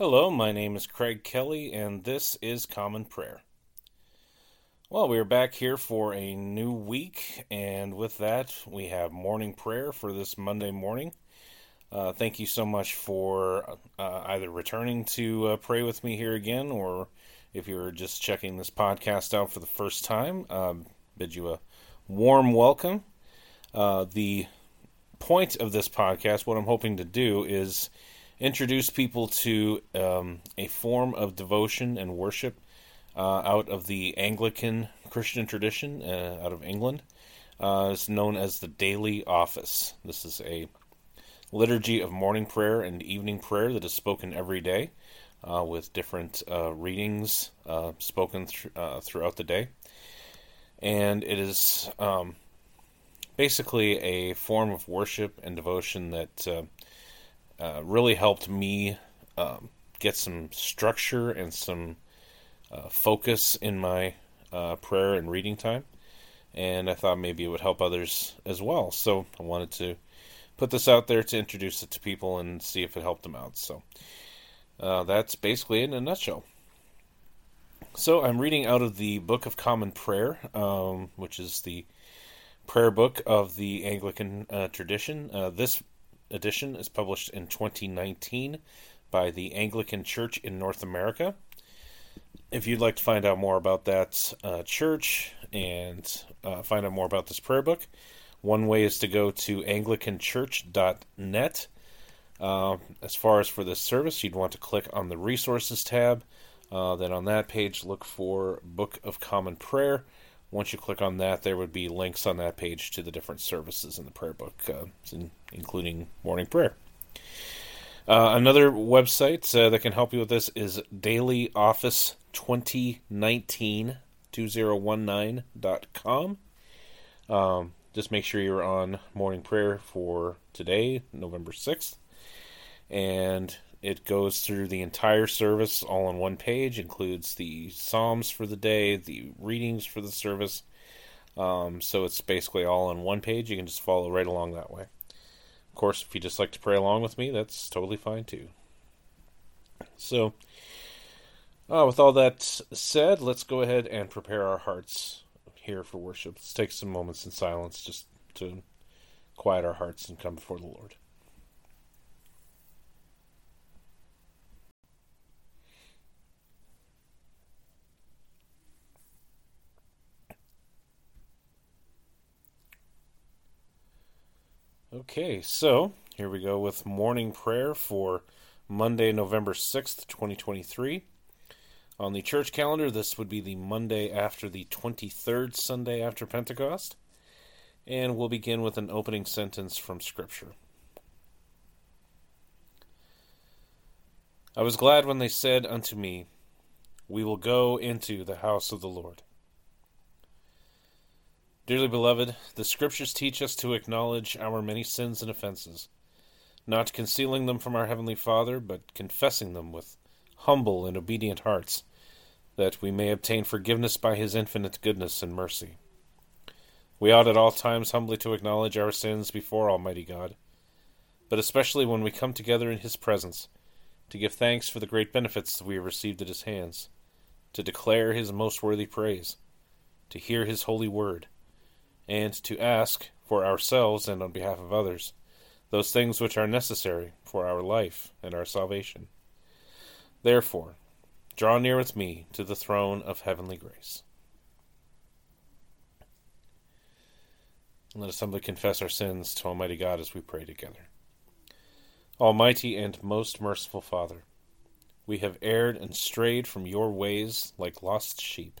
Hello, my name is Craig Kelly, and this is Common Prayer. Well, we are back here for a new week, and with that, we have morning prayer for this Monday morning. Uh, thank you so much for uh, either returning to uh, pray with me here again, or if you're just checking this podcast out for the first time, um, bid you a warm welcome. Uh, the point of this podcast, what I'm hoping to do is introduce people to um, a form of devotion and worship uh, out of the Anglican Christian tradition uh, out of England. Uh, it's known as the Daily Office. This is a liturgy of morning prayer and evening prayer that is spoken every day uh, with different uh, readings uh, spoken th- throughout the day. And it is um, basically a form of worship and devotion that uh, really helped me um, get some structure and some uh, focus in my uh, prayer and reading time. And I thought maybe it would help others as well. So I wanted to put this out there to introduce it to people and see if it helped them out. So uh, that's basically it in a nutshell. So I'm reading out of the Book of Common Prayer, um, which is the prayer book of the Anglican uh, tradition. Uh, this edition is published in 2019 by the Anglican Church in North America. If you'd like to find out more about that uh, church and uh, find out more about this prayer book, one way is to go to anglicanchurch.net. Uh, as far as for this service, you'd want to click on the resources tab. Uh, then on that page, look for Book of Common Prayer once you click on that, there would be links on that page to the different services in the prayer book, uh, including morning prayer. Uh, another website uh, that can help you with this is Daily Office 2019 2019.com. Um, just make sure you're on morning prayer for today, November 6th. And it goes through the entire service all on one page, includes the Psalms for the day, the readings for the service. Um, so it's basically all on one page. You can just follow right along that way. Of course, if you just like to pray along with me, that's totally fine too. So, uh, with all that said, let's go ahead and prepare our hearts here for worship. Let's take some moments in silence just to quiet our hearts and come before the Lord. Okay, so here we go with morning prayer for Monday, November 6th, 2023. On the church calendar, this would be the Monday after the 23rd Sunday after Pentecost. And we'll begin with an opening sentence from Scripture. I was glad when they said unto me, We will go into the house of the Lord. Dearly beloved, the Scriptures teach us to acknowledge our many sins and offenses, not concealing them from our Heavenly Father, but confessing them with humble and obedient hearts, that we may obtain forgiveness by His infinite goodness and mercy. We ought at all times humbly to acknowledge our sins before Almighty God, but especially when we come together in His presence, to give thanks for the great benefits we have received at His hands, to declare His most worthy praise, to hear His holy word and to ask for ourselves and on behalf of others those things which are necessary for our life and our salvation. Therefore, draw near with me to the throne of heavenly grace. Let us humbly confess our sins to Almighty God as we pray together. Almighty and most merciful Father, we have erred and strayed from your ways like lost sheep.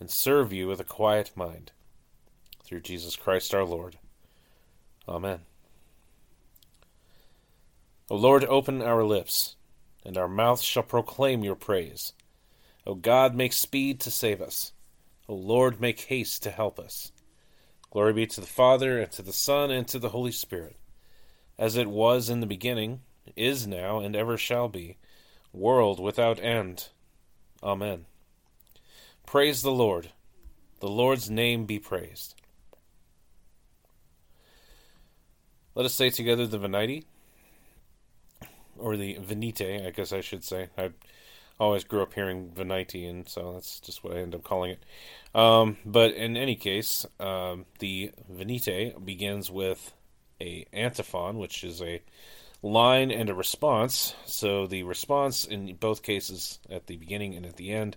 and serve you with a quiet mind. Through Jesus Christ our Lord. Amen. O Lord, open our lips, and our mouths shall proclaim your praise. O God, make speed to save us. O Lord, make haste to help us. Glory be to the Father, and to the Son, and to the Holy Spirit, as it was in the beginning, is now, and ever shall be, world without end. Amen. Praise the Lord. The Lord's name be praised. Let us say together the Venite, or the Venite, I guess I should say. I always grew up hearing Venite, and so that's just what I end up calling it. Um, but in any case, um, the Venite begins with a antiphon, which is a line and a response. So the response in both cases, at the beginning and at the end,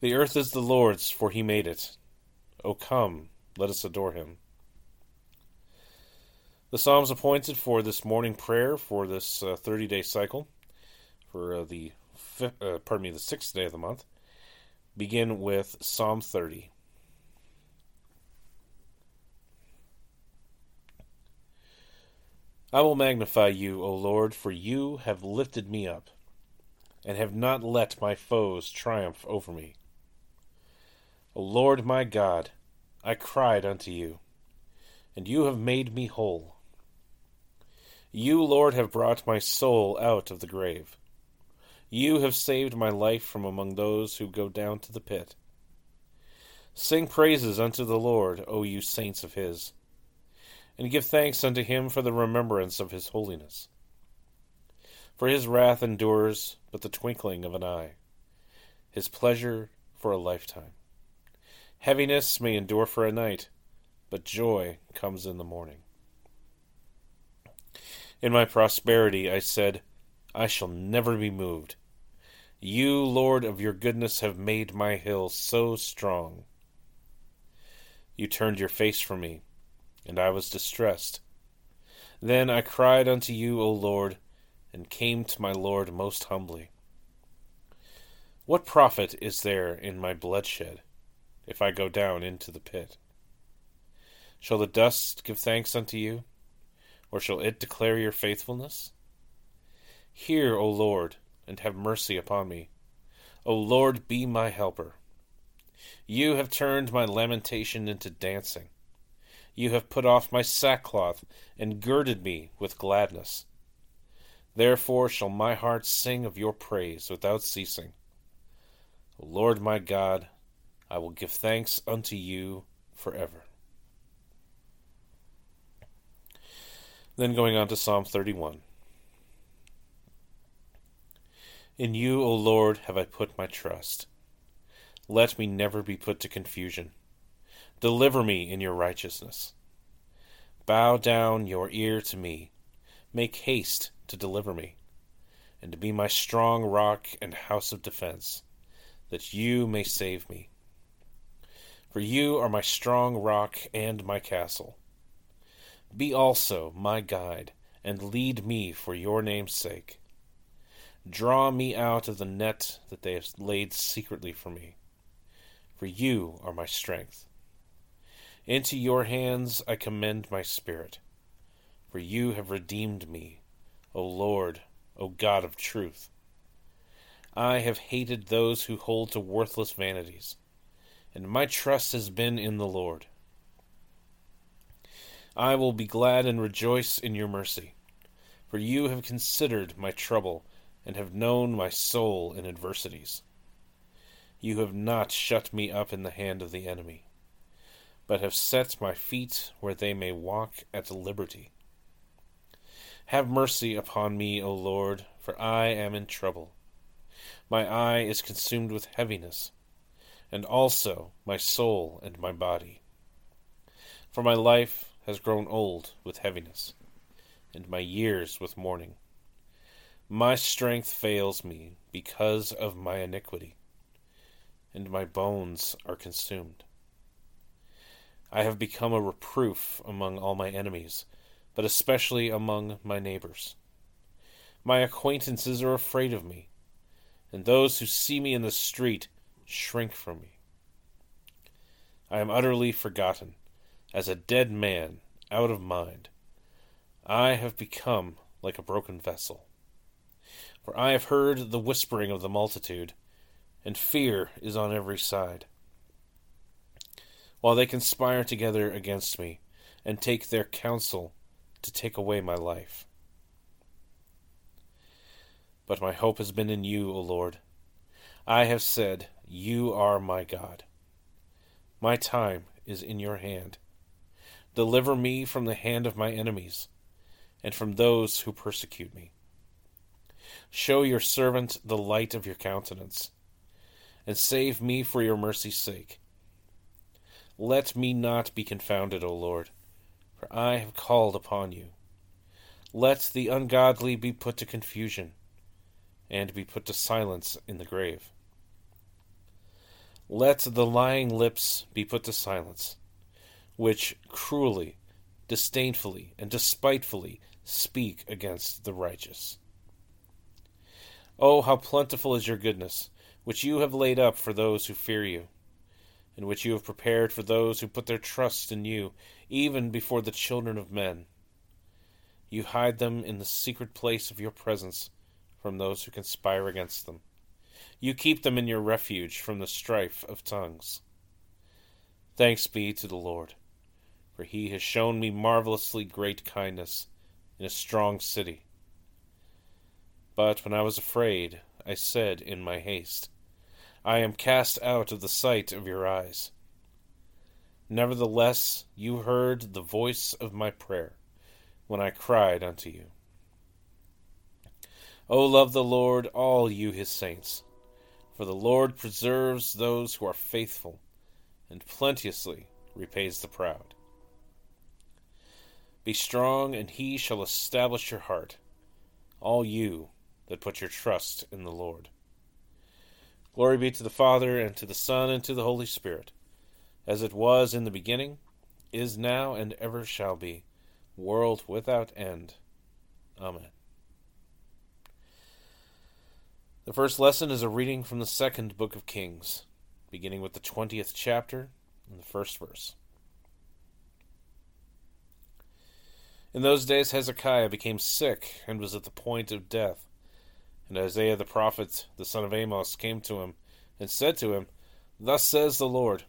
The earth is the Lord's, for he made it. O come, let us adore him. The Psalms appointed for this morning prayer for this 30 uh, day cycle, for uh, the fifth, uh, pardon me, the sixth day of the month, begin with Psalm 30. I will magnify you, O Lord, for you have lifted me up, and have not let my foes triumph over me. O Lord my God, I cried unto you, and you have made me whole. You, Lord, have brought my soul out of the grave. You have saved my life from among those who go down to the pit. Sing praises unto the Lord, O you saints of his, and give thanks unto him for the remembrance of his holiness. For his wrath endures but the twinkling of an eye, his pleasure for a lifetime. Heaviness may endure for a night, but joy comes in the morning. In my prosperity I said, I shall never be moved. You, Lord, of your goodness have made my hill so strong. You turned your face from me, and I was distressed. Then I cried unto you, O Lord, and came to my Lord most humbly. What profit is there in my bloodshed, if I go down into the pit? Shall the dust give thanks unto you, or shall it declare your faithfulness? Hear, O Lord, and have mercy upon me. O Lord, be my helper. You have turned my lamentation into dancing. You have put off my sackcloth and girded me with gladness. Therefore shall my heart sing of your praise without ceasing. O Lord my God, I will give thanks unto you forever. Then going on to Psalm 31. In you, O Lord, have I put my trust. let me never be put to confusion. Deliver me in your righteousness. Bow down your ear to me. Make haste to deliver me, and to be my strong rock and house of defense, that you may save me. For you are my strong rock and my castle. Be also my guide, and lead me for your name's sake. Draw me out of the net that they have laid secretly for me, for you are my strength. Into your hands I commend my spirit, for you have redeemed me, O Lord, O God of truth. I have hated those who hold to worthless vanities, and my trust has been in the Lord. I will be glad and rejoice in your mercy, for you have considered my trouble and have known my soul in adversities. You have not shut me up in the hand of the enemy, but have set my feet where they may walk at liberty. Have mercy upon me, O Lord, for I am in trouble. My eye is consumed with heaviness, and also my soul and my body. For my life has grown old with heaviness, and my years with mourning. My strength fails me because of my iniquity, and my bones are consumed. I have become a reproof among all my enemies, but especially among my neighbors. My acquaintances are afraid of me, and those who see me in the street shrink from me. I am utterly forgotten as a dead man out of mind. I have become like a broken vessel. For I have heard the whispering of the multitude, and fear is on every side. While they conspire together against me, and take their counsel to take away my life. But my hope has been in you, O Lord. I have said, You are my God. My time is in your hand. Deliver me from the hand of my enemies, and from those who persecute me. Show your servant the light of your countenance, and save me for your mercy's sake. Let me not be confounded, O Lord, for I have called upon you. Let the ungodly be put to confusion, and be put to silence in the grave. Let the lying lips be put to silence which cruelly, disdainfully, and despitefully speak against the righteous. Oh, how plentiful is your goodness, which you have laid up for those who fear you, and which you have prepared for those who put their trust in you, even before the children of men. You hide them in the secret place of your presence from those who conspire against them. You keep them in your refuge from the strife of tongues. Thanks be to the Lord for he has shown me marvelously great kindness in a strong city. But when I was afraid, I said in my haste, I am cast out of the sight of your eyes. Nevertheless, you heard the voice of my prayer when I cried unto you. O love the Lord, all you his saints, for the Lord preserves those who are faithful, and plenteously repays the proud. Be strong, and he shall establish your heart, all you that put your trust in the Lord. Glory be to the Father, and to the Son, and to the Holy Spirit, as it was in the beginning, is now, and ever shall be, world without end. Amen. The first lesson is a reading from the second book of Kings, beginning with the twentieth chapter and the first verse. In those days Hezekiah became sick and was at the point of death. And Isaiah the prophet, the son of Amos, came to him and said to him, Thus says the Lord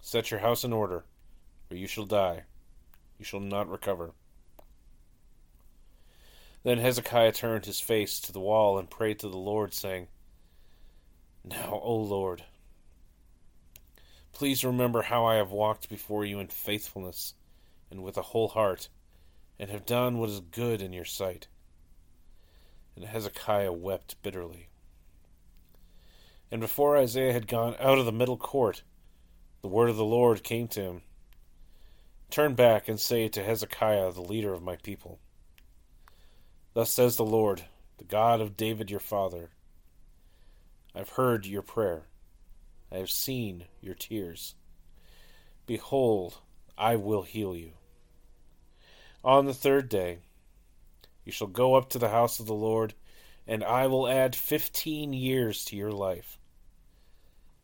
Set your house in order, or you shall die. You shall not recover. Then Hezekiah turned his face to the wall and prayed to the Lord, saying, Now, O Lord, please remember how I have walked before you in faithfulness and with a whole heart and have done what is good in your sight. And Hezekiah wept bitterly. And before Isaiah had gone out of the middle court, the word of the Lord came to him Turn back and say to Hezekiah, the leader of my people, Thus says the Lord, the God of David your father I've heard your prayer, I have seen your tears. Behold, I will heal you. On the third day, you shall go up to the house of the Lord, and I will add fifteen years to your life.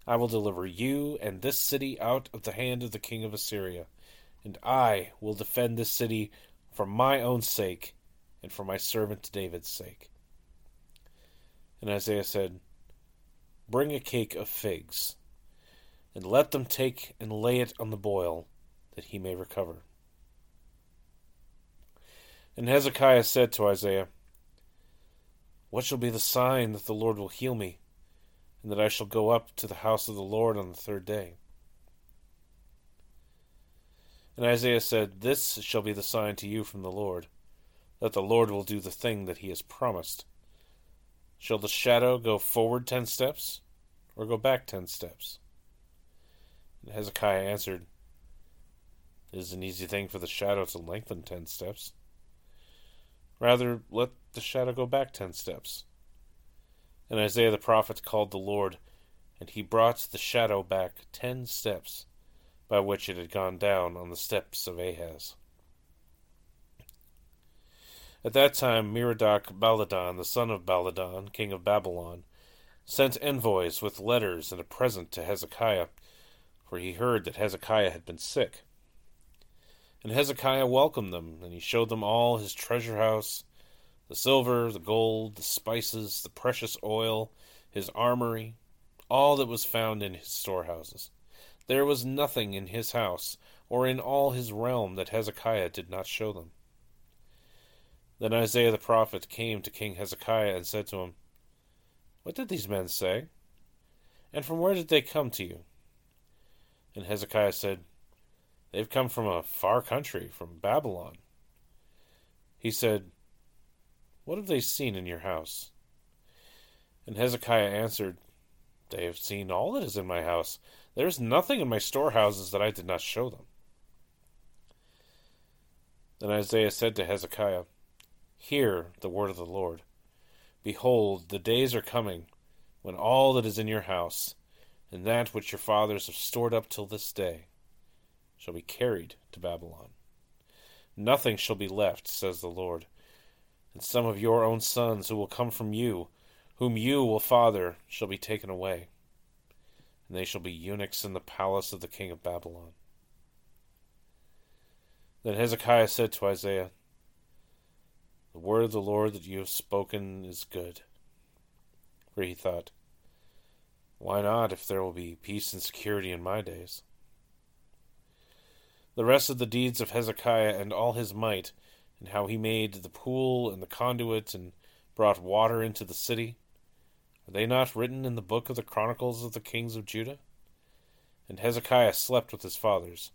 I will deliver you and this city out of the hand of the king of Assyria, and I will defend this city for my own sake and for my servant David's sake. And Isaiah said, Bring a cake of figs, and let them take and lay it on the boil, that he may recover. And Hezekiah said to Isaiah, What shall be the sign that the Lord will heal me, and that I shall go up to the house of the Lord on the third day? And Isaiah said, This shall be the sign to you from the Lord, that the Lord will do the thing that he has promised. Shall the shadow go forward ten steps, or go back ten steps? And Hezekiah answered, It is an easy thing for the shadow to lengthen ten steps. Rather, let the shadow go back ten steps. And Isaiah the prophet called the Lord, and he brought the shadow back ten steps, by which it had gone down on the steps of Ahaz. At that time Merodach Baladan, the son of Baladan, king of Babylon, sent envoys with letters and a present to Hezekiah, for he heard that Hezekiah had been sick. And Hezekiah welcomed them, and he showed them all his treasure house the silver, the gold, the spices, the precious oil, his armory, all that was found in his storehouses. There was nothing in his house or in all his realm that Hezekiah did not show them. Then Isaiah the prophet came to King Hezekiah and said to him, What did these men say? And from where did they come to you? And Hezekiah said, They've come from a far country, from Babylon. He said, What have they seen in your house? And Hezekiah answered, They have seen all that is in my house. There is nothing in my storehouses that I did not show them. Then Isaiah said to Hezekiah, Hear the word of the Lord. Behold, the days are coming when all that is in your house, and that which your fathers have stored up till this day, shall be carried to Babylon. Nothing shall be left, says the Lord. And some of your own sons who will come from you, whom you will father, shall be taken away. And they shall be eunuchs in the palace of the king of Babylon. Then Hezekiah said to Isaiah, The word of the Lord that you have spoken is good. For he thought, Why not, if there will be peace and security in my days? the rest of the deeds of Hezekiah and all his might, and how he made the pool and the conduit and brought water into the city, are they not written in the book of the chronicles of the kings of Judah? And Hezekiah slept with his fathers,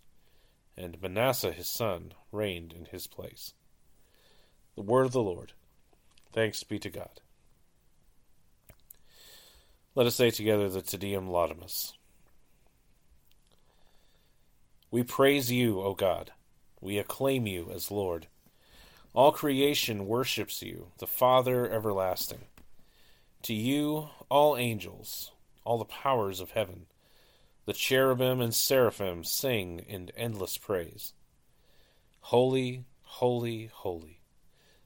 and Manasseh his son reigned in his place. The word of the Lord. Thanks be to God. Let us say together the Te Deum Laudamus. We praise you, O God. We acclaim you as Lord. All creation worships you, the Father everlasting. To you, all angels, all the powers of heaven, the cherubim and seraphim sing in endless praise. Holy, holy, holy,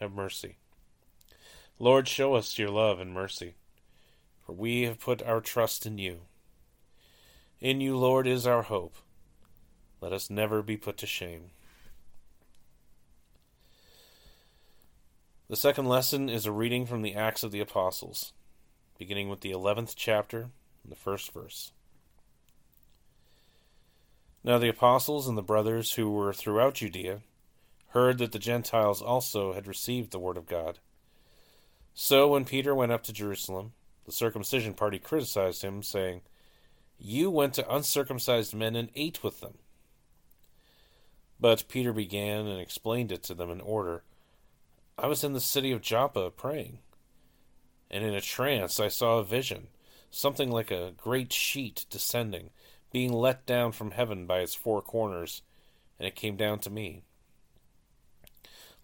Have mercy. Lord, show us your love and mercy, for we have put our trust in you. In you, Lord, is our hope. Let us never be put to shame. The second lesson is a reading from the Acts of the Apostles, beginning with the 11th chapter, the first verse. Now the apostles and the brothers who were throughout Judea heard that the Gentiles also had received the word of God. So when Peter went up to Jerusalem, the circumcision party criticized him, saying, You went to uncircumcised men and ate with them. But Peter began and explained it to them in order I was in the city of Joppa praying, and in a trance I saw a vision, something like a great sheet descending, being let down from heaven by its four corners, and it came down to me.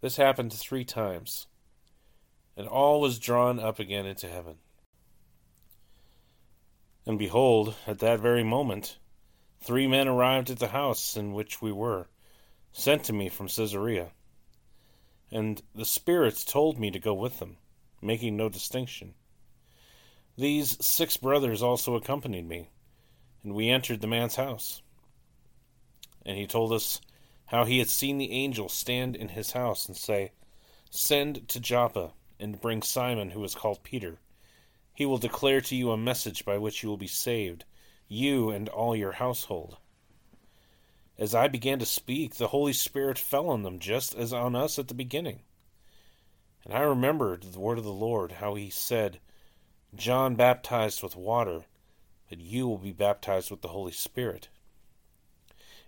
This happened three times, and all was drawn up again into heaven. And behold, at that very moment, three men arrived at the house in which we were, sent to me from Caesarea and the spirits told me to go with them, making no distinction. These six brothers also accompanied me, and we entered the man's house. And he told us how he had seen the angel stand in his house and say, Send to Joppa and bring Simon, who is called Peter. He will declare to you a message by which you will be saved, you and all your household. As I began to speak, the Holy Spirit fell on them, just as on us at the beginning. And I remembered the word of the Lord, how he said, John baptized with water, but you will be baptized with the Holy Spirit.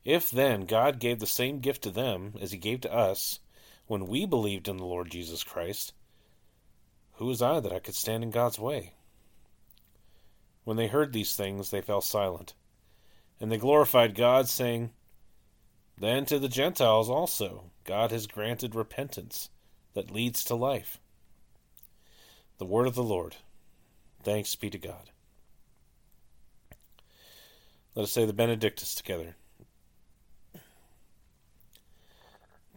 If then God gave the same gift to them as he gave to us when we believed in the Lord Jesus Christ, who was I that I could stand in God's way? When they heard these things, they fell silent, and they glorified God, saying, then to the Gentiles also, God has granted repentance that leads to life. The word of the Lord. Thanks be to God. Let us say the Benedictus together.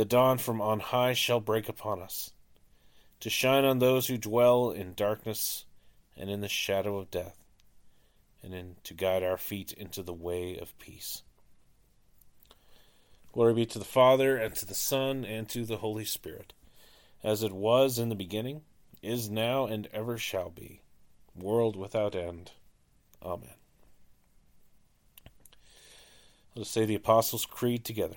the dawn from on high shall break upon us, to shine on those who dwell in darkness and in the shadow of death, and in, to guide our feet into the way of peace. Glory be to the Father, and to the Son, and to the Holy Spirit, as it was in the beginning, is now, and ever shall be, world without end. Amen. Let us say the Apostles' Creed together.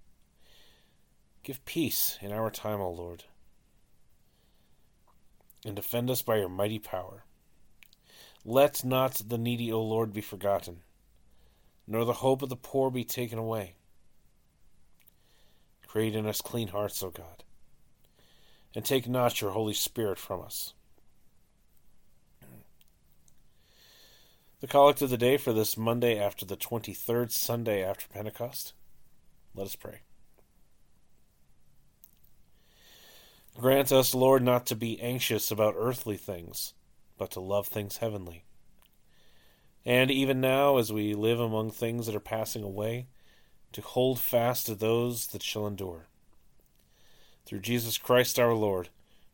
Give peace in our time, O Lord, and defend us by your mighty power. Let not the needy, O Lord, be forgotten, nor the hope of the poor be taken away. Create in us clean hearts, O God, and take not your Holy Spirit from us. The collect of the day for this Monday after the 23rd Sunday after Pentecost. Let us pray. Grant us, Lord, not to be anxious about earthly things, but to love things heavenly. And even now, as we live among things that are passing away, to hold fast to those that shall endure. Through Jesus Christ our Lord,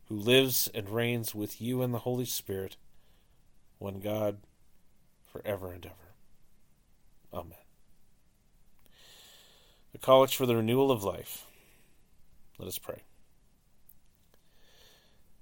who lives and reigns with you in the Holy Spirit, one God, for ever and ever. Amen. The Collect for the Renewal of Life. Let us pray.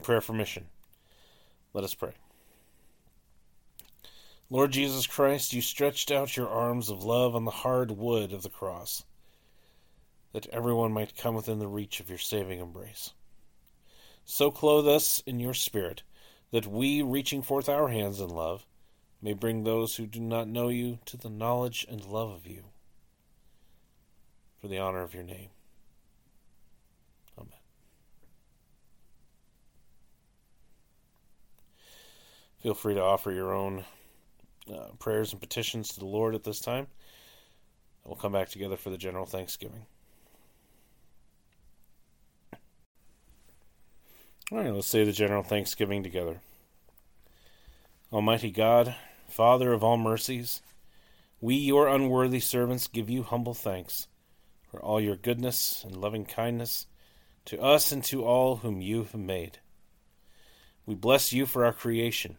Prayer for mission. Let us pray. Lord Jesus Christ, you stretched out your arms of love on the hard wood of the cross, that everyone might come within the reach of your saving embrace. So clothe us in your Spirit, that we, reaching forth our hands in love, may bring those who do not know you to the knowledge and love of you, for the honor of your name. Feel free to offer your own uh, prayers and petitions to the Lord at this time. We'll come back together for the general thanksgiving. All right, let's say the general thanksgiving together. Almighty God, Father of all mercies, we, your unworthy servants, give you humble thanks for all your goodness and loving kindness to us and to all whom you have made. We bless you for our creation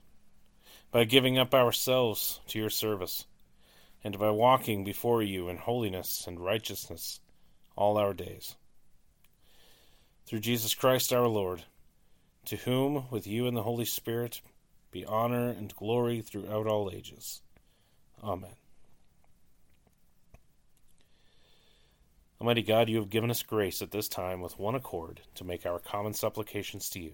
by giving up ourselves to your service, and by walking before you in holiness and righteousness all our days. Through Jesus Christ our Lord, to whom, with you and the Holy Spirit, be honor and glory throughout all ages. Amen. Almighty God, you have given us grace at this time with one accord to make our common supplications to you.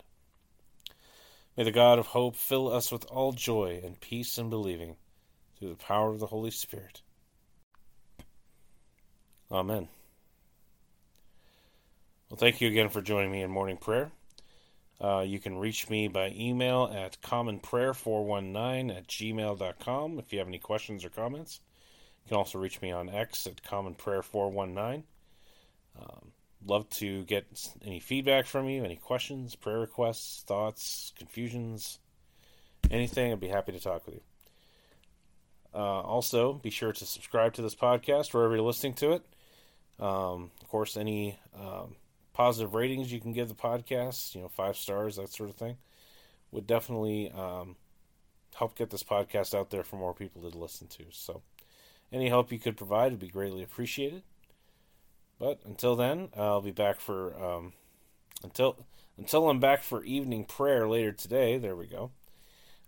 May the God of hope fill us with all joy and peace in believing through the power of the Holy Spirit. Amen. Well, thank you again for joining me in morning prayer. Uh, you can reach me by email at commonprayer419 at gmail.com if you have any questions or comments. You can also reach me on X at commonprayer419. Um, love to get any feedback from you, any questions, prayer requests, thoughts, confusions, anything. I'd be happy to talk with you. Uh, also, be sure to subscribe to this podcast wherever you're listening to it. Um, of course, any um, positive ratings you can give the podcast, you know, five stars, that sort of thing, would definitely um, help get this podcast out there for more people to listen to. So, any help you could provide would be greatly appreciated. But until then, I'll be back for um, until until I'm back for evening prayer later today. There we go.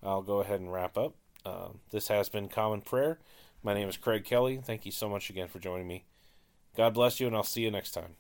I'll go ahead and wrap up. Uh, this has been Common Prayer. My name is Craig Kelly. Thank you so much again for joining me. God bless you, and I'll see you next time.